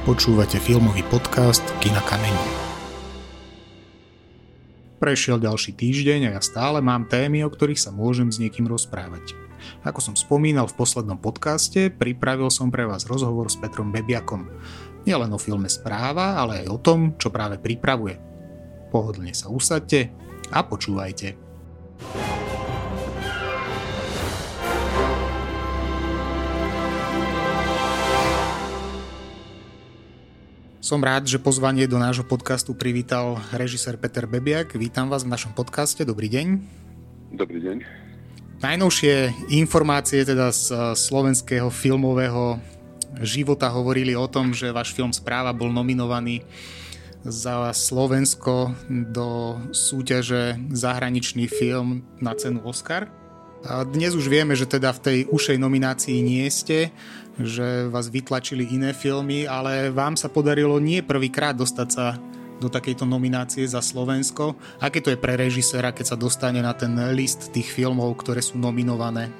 Počúvate filmový podcast Kina Kameň. Prešiel ďalší týždeň a ja stále mám témy, o ktorých sa môžem s niekým rozprávať. Ako som spomínal v poslednom podcaste, pripravil som pre vás rozhovor s Petrom Bebiakom. Nielen o filme Správa, ale aj o tom, čo práve pripravuje. Pohodlne sa usadte a počúvajte. Som rád, že pozvanie do nášho podcastu privítal režisér Peter Bebiak. Vítam vás v našom podcaste. Dobrý deň. Dobrý deň. Najnovšie informácie teda z eh, slovenského filmového života hovorili o tom, že váš film Správa bol nominovaný za Slovensko do súťaže zahraničný film na cenu Oscar. A dnes už vieme, že teda v tej ušej nominácii nie ste, že vás vytlačili iné filmy, ale vám sa podarilo nie prvýkrát dostať sa do takejto nominácie za Slovensko. Aké to je pre režisera, keď sa dostane na ten list tých filmov, ktoré sú nominované?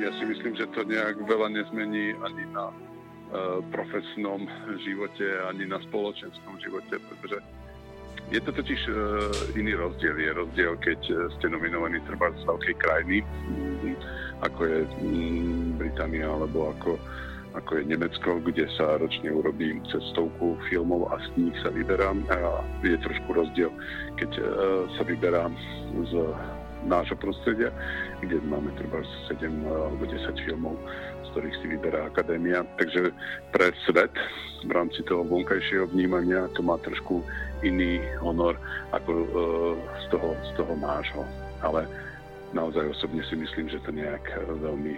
Ja si myslím, že to nejak veľa nezmení ani na uh, profesnom živote, ani na spoločenskom živote, pretože je to totiž uh, iný rozdiel. Je rozdiel, keď e, ste nominovaní treba z veľkej krajiny, ako je um, Británia alebo ako, ako je Nemecko, kde sa ročne urobí cez stovku filmov a z nich sa vyberám. A je trošku rozdiel, keď uh, sa vyberám z nášho prostredia, kde máme treba 7 alebo 10 filmov ktorých si vyberá akadémia. Takže pre svet v rámci toho vonkajšieho vnímania to má trošku iný honor ako e, z, toho, z toho nášho. Ale naozaj osobne si myslím, že to nejak veľmi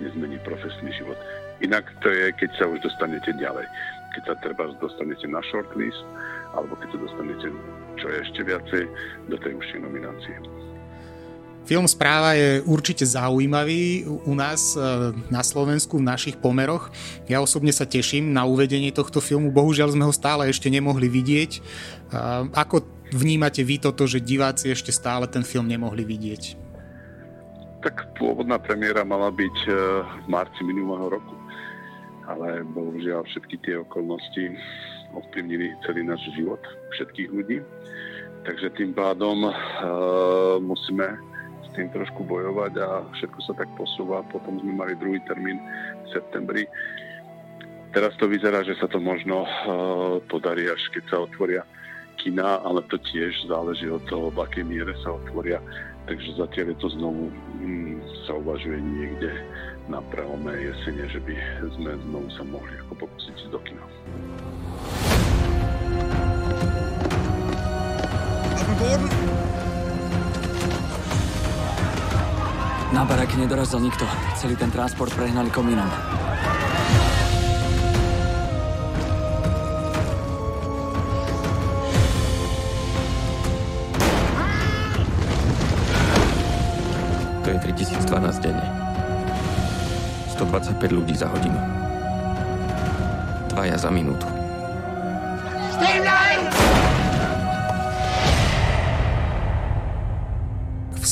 nezmení profesný život. Inak to je, keď sa už dostanete ďalej. Keď sa treba dostanete na shortlist, alebo keď sa dostanete, čo je ešte viacej, do tej užšej nominácie. Film Správa je určite zaujímavý u nás e, na Slovensku v našich pomeroch. Ja osobne sa teším na uvedenie tohto filmu. Bohužiaľ sme ho stále ešte nemohli vidieť. Ako vnímate vy toto, že diváci ešte stále ten film nemohli vidieť? Tak pôvodná premiéra mala byť e, v marci minulého roku. Ale bohužiaľ všetky tie okolnosti ovplyvnili celý náš život, všetkých ľudí. Takže tým pádom uh, musíme tým trošku bojovať a všetko sa tak posúva. Potom sme mali druhý termín v septembri. Teraz to vyzerá, že sa to možno uh, podarí, až keď sa otvoria kina, ale to tiež záleží od toho, v akej miere sa otvoria. Takže zatiaľ je to znovu, mm, sa uvažuje niekde na prelome jesene, že by sme znovu sa mohli ako pokúsiť do kina. Boden! Na baraky nedorazil nikto. Celý ten transport prehnali komínom. To je 3012 denne. 125 ľudí za hodinu. Dvaja za minútu. Streamline!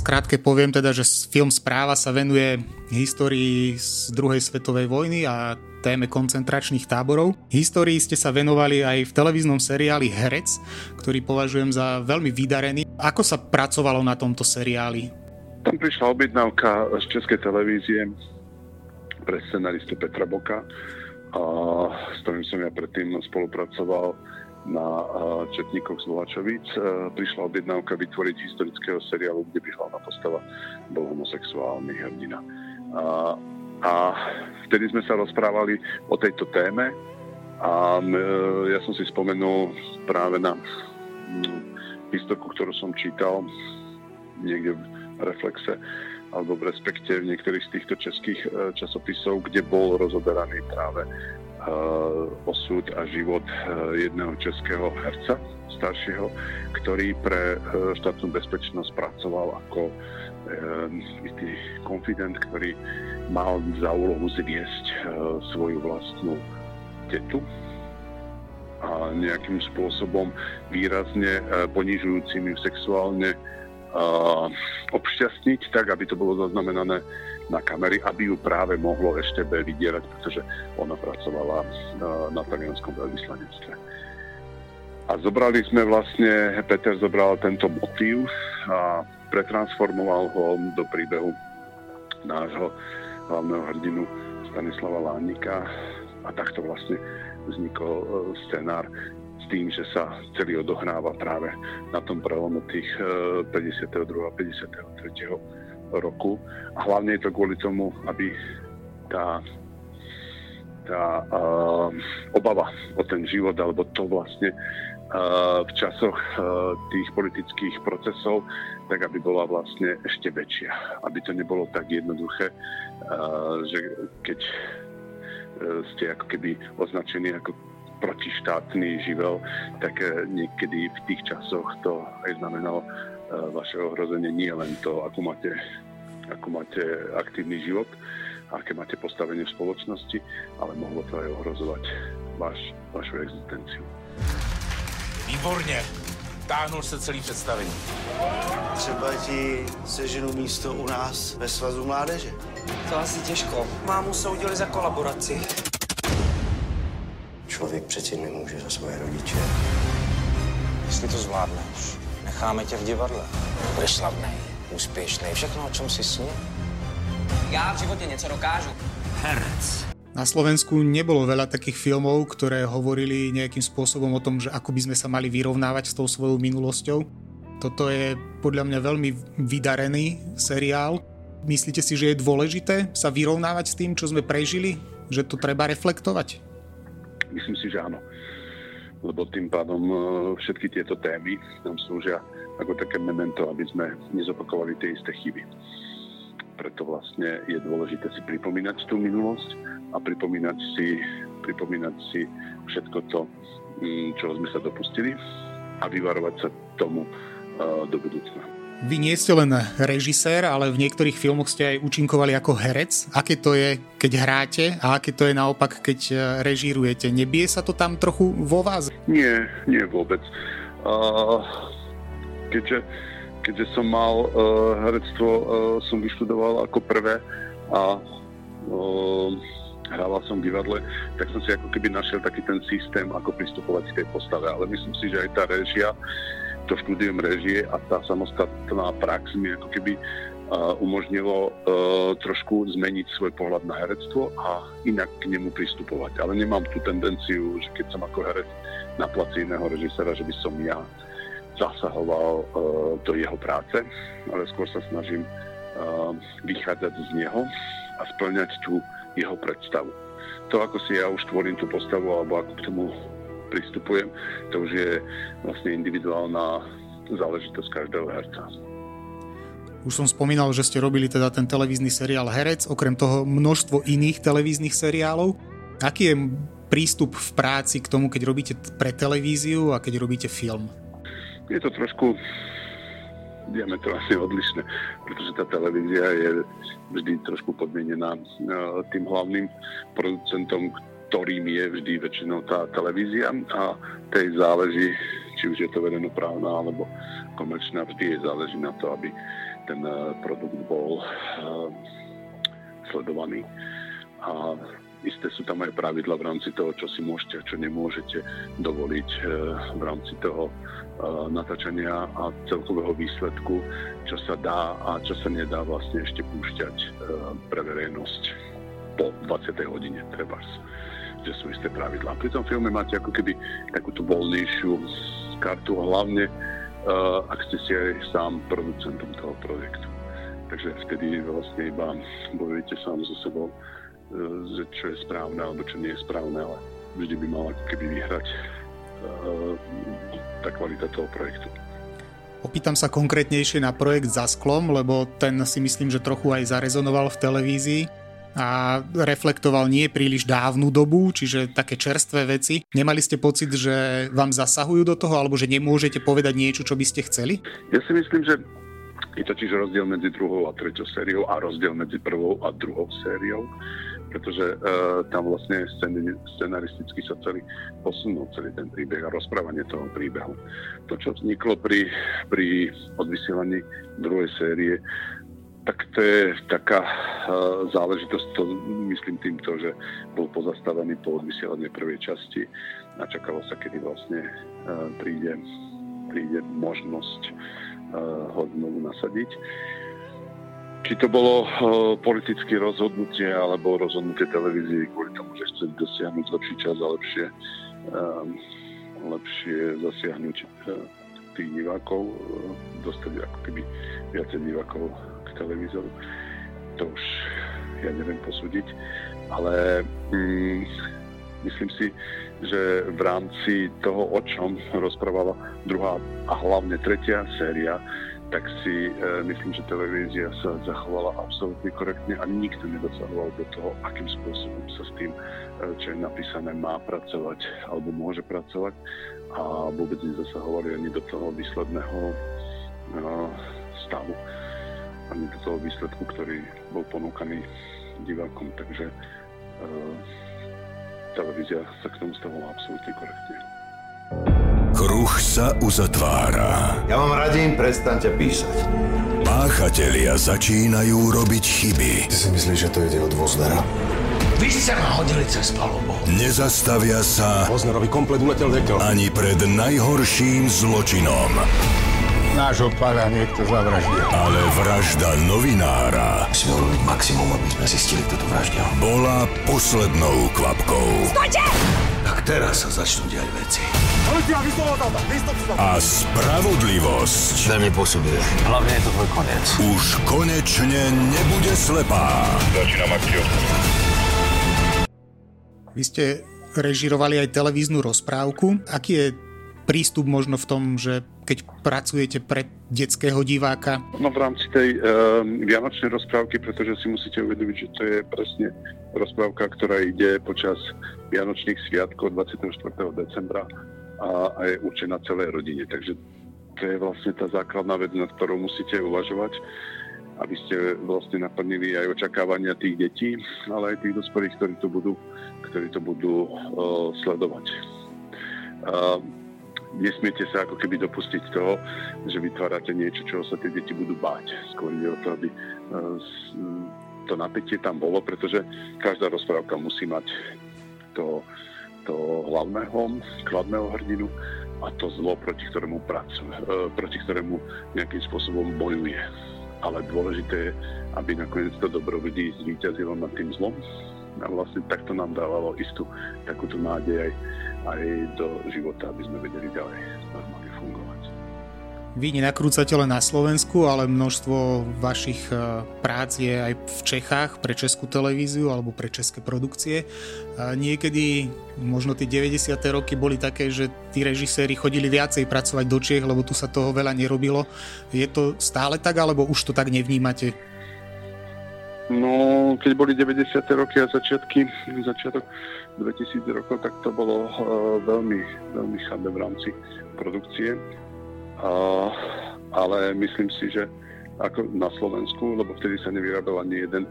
Skrátke poviem teda, že film Správa sa venuje histórii z druhej svetovej vojny a téme koncentračných táborov. Histórii ste sa venovali aj v televíznom seriáli Herec, ktorý považujem za veľmi vydarený. Ako sa pracovalo na tomto seriáli? Tam prišla objednávka z Českej televízie pre scenaristu Petra Boka, a s ktorým som ja predtým spolupracoval na Četníkoch z Volačovic prišla objednávka vytvoriť historického seriálu, kde by hlavná postava bol homosexuálny hrdina. A, a vtedy sme sa rozprávali o tejto téme a ja som si spomenul práve na historku, ktorú som čítal niekde v Reflexe alebo v respekte v niektorých z týchto českých časopisov, kde bol rozoberaný práve Eh, osud a život eh, jedného českého herca staršieho, ktorý pre eh, štátnu bezpečnosť pracoval ako istý konfident, ktorý mal za úlohu zviesť svoju vlastnú tetu a nejakým spôsobom výrazne ponižujúcim ju sexuálne obšťastniť, tak aby to bolo zaznamenané na kamery, aby ju práve mohlo ešte B vydierať, pretože ona pracovala na talianskom veľvyslanectve. A zobrali sme vlastne, Peter zobral tento motív a pretransformoval ho do príbehu nášho hlavného hrdinu Stanislava Lánika a takto vlastne vznikol e, scenár s tým, že sa celý odohráva práve na tom prelome tých 52. a 53. roku. A hlavne je to kvôli tomu, aby tá tá uh, obava o ten život, alebo to vlastne v časoch tých politických procesov, tak aby bola vlastne ešte väčšia. Aby to nebolo tak jednoduché, že keď ste ako keby označení ako protištátny živel, tak e, niekedy v tých časoch to aj znamenalo e, vaše ohrozenie nie len to, ako máte, ako máte aktívny život, aké máte postavenie v spoločnosti, ale mohlo to aj ohrozovať vaš, vašu existenciu. Výborně. Táhnul se celý představení. Třeba ti seženu místo u nás ve svazu mládeže. To asi těžko. Mámu soudili za kolaboraci. Člověk přeci nemůže za svoje rodiče. Jestli to zvládneš, necháme tě v divadle. Budeš slavný, úspěšný, všechno, o čem si snil. Já v životě něco dokážu. Herec. Na Slovensku nebolo veľa takých filmov, ktoré hovorili nejakým spôsobom o tom, že ako by sme sa mali vyrovnávať s tou svojou minulosťou. Toto je podľa mňa veľmi vydarený seriál. Myslíte si, že je dôležité sa vyrovnávať s tým, čo sme prežili? Že to treba reflektovať? Myslím si, že áno. Lebo tým pádom e, všetky tieto témy nám slúžia ako také memento, aby sme nezopakovali tie isté chyby. Preto vlastne je dôležité si pripomínať tú minulosť a pripomínať si, pripomínať si všetko to, čo sme sa dopustili a vyvarovať sa tomu do budúcna. Vy nie ste len režisér, ale v niektorých filmoch ste aj účinkovali ako herec. Aké to je, keď hráte a aké to je naopak, keď e, režírujete? Nebie sa to tam trochu vo vás? Nie, nie vôbec. Uh, keďže, keďže som mal uh, herectvo, uh, som vyštudoval ako prvé a uh, hrával som v divadle, tak som si ako keby našiel taký ten systém, ako pristupovať k tej postave. Ale myslím si, že aj tá režia, to štúdium režie a tá samostatná prax mi ako keby uh, umožnilo uh, trošku zmeniť svoj pohľad na herectvo a inak k nemu pristupovať. Ale nemám tú tendenciu, že keď som ako herec na placi iného režisera, že by som ja zasahoval uh, do jeho práce, ale skôr sa snažím vychádzať z neho a splňať tú jeho predstavu. To, ako si ja už tvorím tú postavu alebo ako k tomu pristupujem, to už je vlastne individuálna záležitosť každého herca. Už som spomínal, že ste robili teda ten televízny seriál Herec, okrem toho množstvo iných televíznych seriálov. Aký je prístup v práci k tomu, keď robíte pre televíziu a keď robíte film? Je to trošku diametrálne odlišné, pretože tá televízia je vždy trošku podmienená e, tým hlavným producentom, ktorým je vždy väčšinou tá televízia a tej záleží, či už je to verejnoprávna alebo komerčná, vždy je záleží na to, aby ten e, produkt bol e, sledovaný. A isté sú tam aj pravidla v rámci toho, čo si môžete a čo nemôžete dovoliť v rámci toho natáčania a celkového výsledku, čo sa dá a čo sa nedá vlastne ešte púšťať pre verejnosť po 20. hodine trebárs že sú isté pravidlá. Pri tom filme máte ako keby takú tú voľnejšiu kartu, hlavne uh, ak ste si aj sám producentom toho projektu. Takže vtedy vlastne iba bojujete sám so sebou, uh, čo je správne alebo čo nie je správne, ale vždy by mal ako keby vyhrať uh, tá kvalita toho projektu. Opýtam sa konkrétnejšie na projekt za sklom, lebo ten si myslím, že trochu aj zarezonoval v televízii a reflektoval nie príliš dávnu dobu, čiže také čerstvé veci. Nemali ste pocit, že vám zasahujú do toho, alebo že nemôžete povedať niečo, čo by ste chceli? Ja si myslím, že je totiž rozdiel medzi druhou a treťou sériou a rozdiel medzi prvou a druhou sériou pretože uh, tam vlastne scén- scenaristicky sa celý posunul celý ten príbeh a rozprávanie toho príbehu. To, čo vzniklo pri, pri odvysielaní druhej série, tak to je taká uh, záležitosť, to myslím týmto, že bol pozastavený po odvysielaní prvej časti a čakalo sa, kedy vlastne uh, príde, príde možnosť uh, ho znovu nasadiť. Či to bolo politické rozhodnutie alebo rozhodnutie televízie kvôli tomu, že chceli dosiahnuť lepší čas a lepšie, lepšie zasiahnuť tých divákov, dostať ako keby viacej divákov televízoru. To už ja neviem posúdiť, ale mm, myslím si, že v rámci toho, o čom rozprávala druhá a hlavne tretia séria, tak si e, myslím, že televízia sa zachovala absolútne korektne a nikto nedosahoval do toho, akým spôsobom sa s tým, e, čo je napísané, má pracovať alebo môže pracovať a vôbec nezasahovali ani do toho výsledného e, stavu ani do toho výsledku, ktorý bol ponúkaný divákom. Takže uh, televízia sa k tomu stavovala absolútne korektne. Kruh sa uzatvára. Ja vám radím, prestaňte písať. Páchatelia začínajú robiť chyby. Ty si myslíš, že to ide od Voznera? Vy ste ma hodili cez palubu. Nezastavia sa Voznerovi komplet uletel dekel. ani pred najhorším zločinom nášho pána niekto zavraždil. Ale vražda novinára Musíme urobiť maximum, aby sme zistili, kto to vraždil. bola poslednou kvapkou. Stojte! Tak teraz sa začnú diať veci. A spravodlivosť Na mne pôsobuje. Hlavne je to tvoj koniec. už konečne nebude slepá. Začínam akciu. Vy ste režirovali aj televíznu rozprávku. Aký je prístup možno v tom, že keď pracujete pre detského diváka? No v rámci tej uh, vianočnej rozprávky, pretože si musíte uvedomiť, že to je presne rozprávka, ktorá ide počas Vianočných sviatkov 24. decembra a, a je určená celej rodine. Takže to je vlastne tá základná vec, nad ktorou musíte uvažovať, aby ste vlastne naplnili aj očakávania tých detí, ale aj tých dospelých, ktorí to budú, ktorí to budú uh, sledovať. Uh, nesmiete sa ako keby dopustiť toho, že vytvárate niečo, čoho sa tie deti budú báť. Skôr ide o to, aby eh, to napätie tam bolo, pretože každá rozprávka musí mať to, to hlavného, kladného hrdinu a to zlo, proti ktorému pracuje, eh, proti ktorému nejakým spôsobom bojuje. Ale dôležité je, aby nakoniec to dobro vždy zvíťazilo nad tým zlom a vlastne takto nám dávalo istú takúto nádej aj, aj do života, aby sme vedeli ďalej normálne fungovať. Vy nenakrúcate len na Slovensku, ale množstvo vašich e, prác je aj v Čechách pre českú televíziu alebo pre české produkcie. A niekedy možno tie 90. roky boli také, že tí režiséri chodili viacej pracovať do Čiech, lebo tu sa toho veľa nerobilo. Je to stále tak, alebo už to tak nevnímate? No, keď boli 90. roky a začiatky, začiatok 2000 rokov, tak to bolo uh, veľmi, veľmi chabé v rámci produkcie. Uh, ale myslím si, že ako na Slovensku, lebo vtedy sa nevyrábal ani jeden,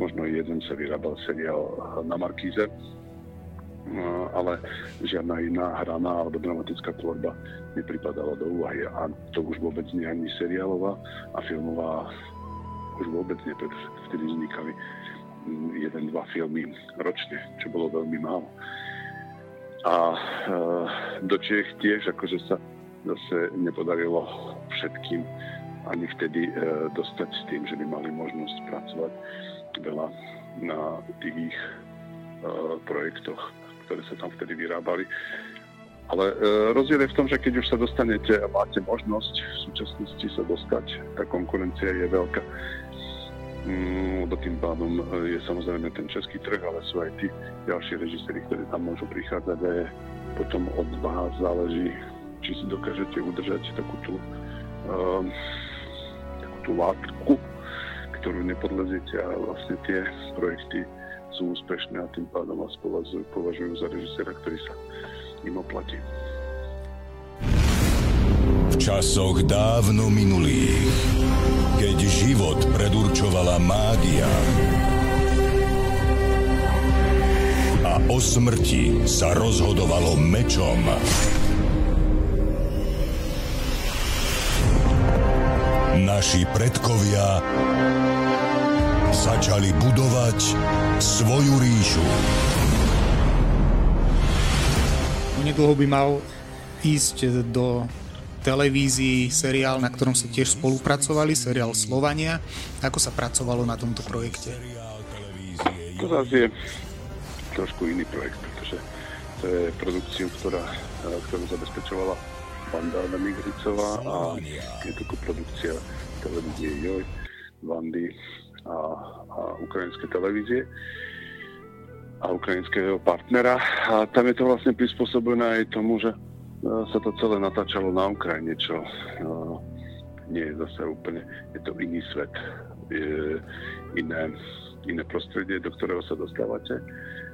možno jeden sa vyrábal seriál na Markíze, uh, ale žiadna iná hraná alebo dramatická tvorba nepripadala do úvahy. A to už vôbec nie ani seriálová a filmová už vôbec nie, pretože vtedy vznikali mm, jeden, dva filmy ročne, čo bolo veľmi málo. A e, do Čiech tiež akože sa zase nepodarilo všetkým ani vtedy e, dostať s tým, že by mali možnosť pracovať veľa na tých e, projektoch, ktoré sa tam vtedy vyrábali. Ale e, rozdiel je v tom, že keď už sa dostanete a máte možnosť v súčasnosti sa dostať, tá konkurencia je veľká. Mm, tým pádom e, je samozrejme ten český trh, ale sú aj tí ďalší režiséri, ktorí tam môžu prichádzať a je potom od vás záleží, či si dokážete udržať takú tú, um, takú tú látku, ktorú nepodleziete a vlastne tie projekty sú úspešné a tým pádom vás považujú, považujú za režiséra, ktorý sa im oplatí. V časoch dávno minulých, keď život predurčovala mágia a o smrti sa rozhodovalo mečom, Naši predkovia začali budovať svoju ríšu. Nedlho by mal ísť do televízii seriál, na ktorom sa tiež spolupracovali, seriál Slovania. Ako sa pracovalo na tomto projekte? To zase je trošku iný projekt, pretože to je produkciu, ktorá, ktorú zabezpečovala Vanda Migricová a je to produkcia televízie Joj, Vandy a, a ukrajinské televízie a ukrajinského partnera. A tam je to vlastne prispôsobené aj tomu, že sa to celé natáčalo na Ukrajine, čo nie je zase úplne, je to iný svet, je iné, iné prostredie, do ktorého sa dostávate.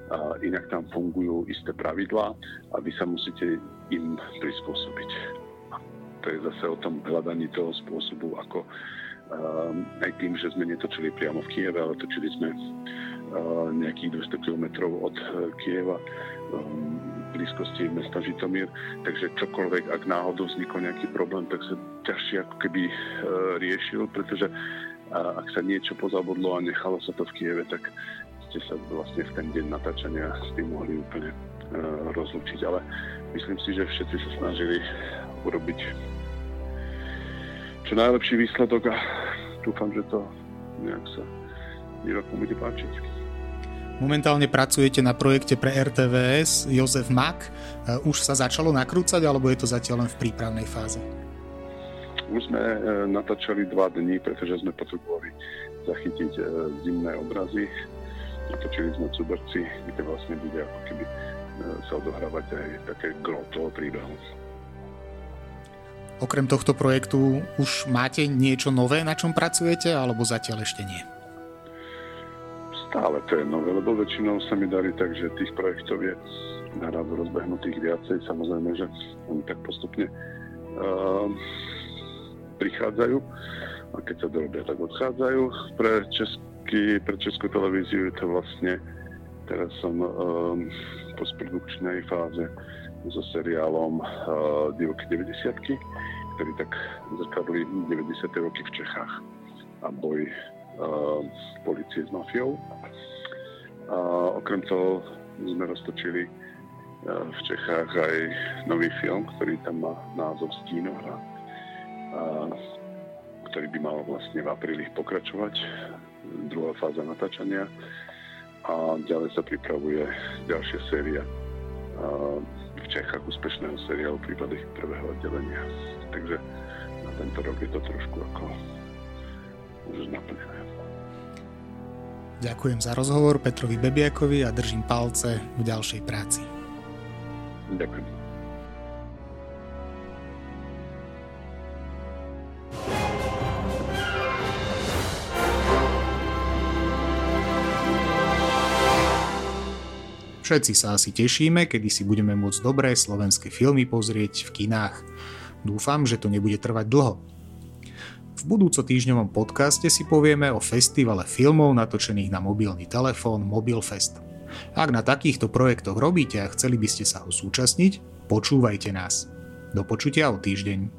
A inak tam fungujú isté pravidlá a vy sa musíte im prispôsobiť. To je zase o tom hľadaní toho spôsobu, ako um, aj tým, že sme netočili priamo v Kieve, ale točili sme nejakých 200 km od uh, Kieva. Um, blízkosti mesta Žitomír, takže čokoľvek, ak náhodou vznikol nejaký problém, tak sa ťažšie ako keby riešil, pretože ak sa niečo pozabudlo a nechalo sa to v Kieve, tak ste sa vlastne v ten deň natáčania s tým mohli úplne rozlučiť. Ale myslím si, že všetci sa snažili urobiť čo najlepší výsledok a dúfam, že to nejak sa divakom bude páčiť. Momentálne pracujete na projekte pre RTVS Jozef Mak. E, už sa začalo nakrúcať, alebo je to zatiaľ len v prípravnej fáze? Už sme e, natáčali dva dní, pretože sme potrebovali zachytiť e, zimné obrazy. Natočili sme Cuberci, kde vlastne bude ako keby sa odohrávať aj také gro toho príbehu. Okrem tohto projektu už máte niečo nové, na čom pracujete, alebo zatiaľ ešte nie? Stále to je nové, lebo väčšinou sa mi darí tak, tých projektov je naraz rozbehnutých viacej. Samozrejme, že oni tak postupne uh, prichádzajú a keď sa dorobia, tak odchádzajú. Pre, český, pre Českú televíziu je to vlastne, teraz som um, v postprodukčnej fáze so seriálom uh, Divoky 90 ktorý tak zrkadlí 90. roky v Čechách a boj uh, policie s mafiou. A okrem toho sme roztočili uh, v Čechách aj nový film, ktorý tam má názov Stínohra, a, ktorý by mal vlastne v apríli pokračovať, druhá fáza natáčania a ďalej sa pripravuje ďalšia séria v Čechách úspešného seriálu prípady prvého oddelenia. Takže na tento rok je to trošku ako už naplnené. Ďakujem za rozhovor Petrovi Bebiakovi a držím palce v ďalšej práci. Ďakujem. Všetci sa asi tešíme, kedy si budeme môcť dobré slovenské filmy pozrieť v kinách. Dúfam, že to nebude trvať dlho. V budúco týždňovom podcaste si povieme o festivale filmov natočených na mobilný telefón Mobilfest. Ak na takýchto projektoch robíte a chceli by ste sa ho súčasniť, počúvajte nás. Do počutia o týždeň.